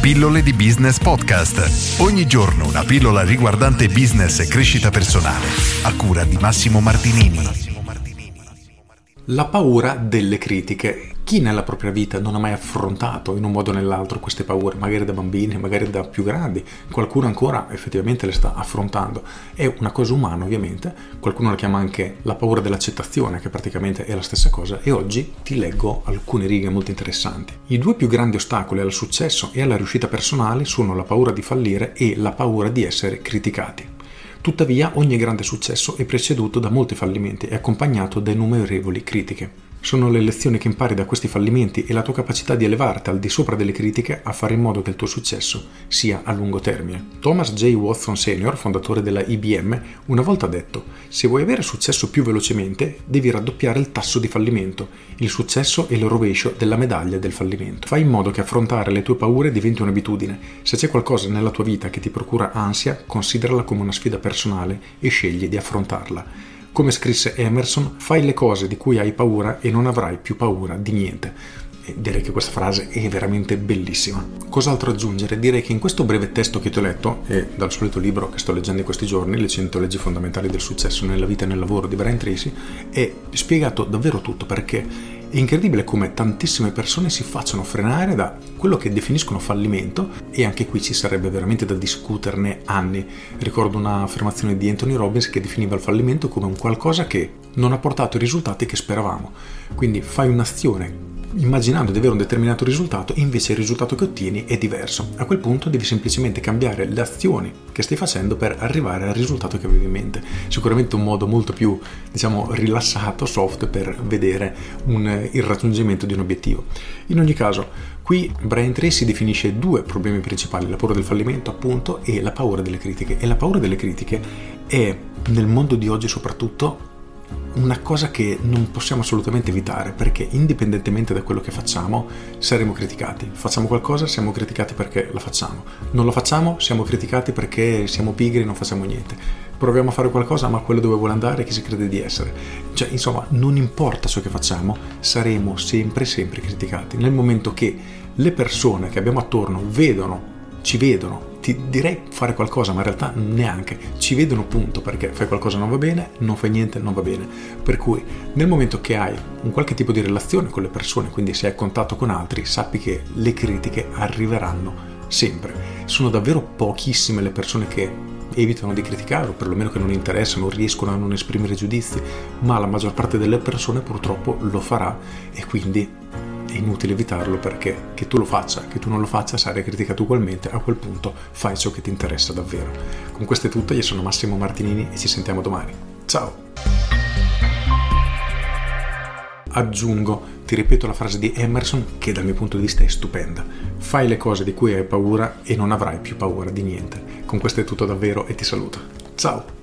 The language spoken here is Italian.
Pillole di Business Podcast. Ogni giorno una pillola riguardante business e crescita personale. A cura di Massimo Martinini. La paura delle critiche. Chi nella propria vita non ha mai affrontato in un modo o nell'altro queste paure, magari da bambini, magari da più grandi, qualcuno ancora effettivamente le sta affrontando. È una cosa umana ovviamente, qualcuno la chiama anche la paura dell'accettazione, che praticamente è la stessa cosa, e oggi ti leggo alcune righe molto interessanti. I due più grandi ostacoli al successo e alla riuscita personale sono la paura di fallire e la paura di essere criticati. Tuttavia ogni grande successo è preceduto da molti fallimenti e accompagnato da innumerevoli critiche. Sono le lezioni che impari da questi fallimenti e la tua capacità di elevarti al di sopra delle critiche a fare in modo che il tuo successo sia a lungo termine. Thomas J. Watson Sr., fondatore della IBM, una volta ha detto: Se vuoi avere successo più velocemente, devi raddoppiare il tasso di fallimento. Il successo è il rovescio della medaglia del fallimento. Fai in modo che affrontare le tue paure diventi un'abitudine. Se c'è qualcosa nella tua vita che ti procura ansia, considerala come una sfida personale e scegli di affrontarla. Come scrisse Emerson, fai le cose di cui hai paura e non avrai più paura di niente. E direi che questa frase è veramente bellissima. Cos'altro aggiungere? Direi che in questo breve testo che ti ho letto, e dal solito libro che sto leggendo in questi giorni, Le 100 leggi fondamentali del successo nella vita e nel lavoro di Brian Tracy, è spiegato davvero tutto perché è incredibile come tantissime persone si facciano frenare da quello che definiscono fallimento e anche qui ci sarebbe veramente da discuterne anni. Ricordo un'affermazione di Anthony Robbins che definiva il fallimento come un qualcosa che non ha portato i risultati che speravamo. Quindi fai un'azione immaginando di avere un determinato risultato invece il risultato che ottieni è diverso. A quel punto devi semplicemente cambiare le azioni che stai facendo per arrivare al risultato che avevi in mente. Sicuramente un modo molto più, diciamo, rilassato, soft per vedere un, il raggiungimento di un obiettivo. In ogni caso, qui Brian Tracy definisce due problemi principali, la paura del fallimento appunto e la paura delle critiche. E la paura delle critiche è nel mondo di oggi soprattutto una cosa che non possiamo assolutamente evitare perché indipendentemente da quello che facciamo saremo criticati. Facciamo qualcosa, siamo criticati perché la facciamo. Non lo facciamo, siamo criticati perché siamo pigri e non facciamo niente. Proviamo a fare qualcosa, ma quello dove vuole andare chi si crede di essere. Cioè, insomma, non importa ciò che facciamo, saremo sempre, sempre criticati. Nel momento che le persone che abbiamo attorno vedono, ci vedono ti direi fare qualcosa, ma in realtà neanche. Ci vedono punto perché fai qualcosa non va bene, non fai niente non va bene. Per cui nel momento che hai un qualche tipo di relazione con le persone, quindi se hai contatto con altri, sappi che le critiche arriveranno sempre. Sono davvero pochissime le persone che evitano di criticare o perlomeno che non interessano, riescono a non esprimere giudizi, ma la maggior parte delle persone purtroppo lo farà e quindi è inutile evitarlo perché che tu lo faccia, che tu non lo faccia, sarai criticato ugualmente, a quel punto fai ciò che ti interessa davvero. Con questo è tutto, io sono Massimo Martinini e ci sentiamo domani. Ciao! Aggiungo, ti ripeto la frase di Emerson che dal mio punto di vista è stupenda. Fai le cose di cui hai paura e non avrai più paura di niente. Con questo è tutto davvero e ti saluto. Ciao!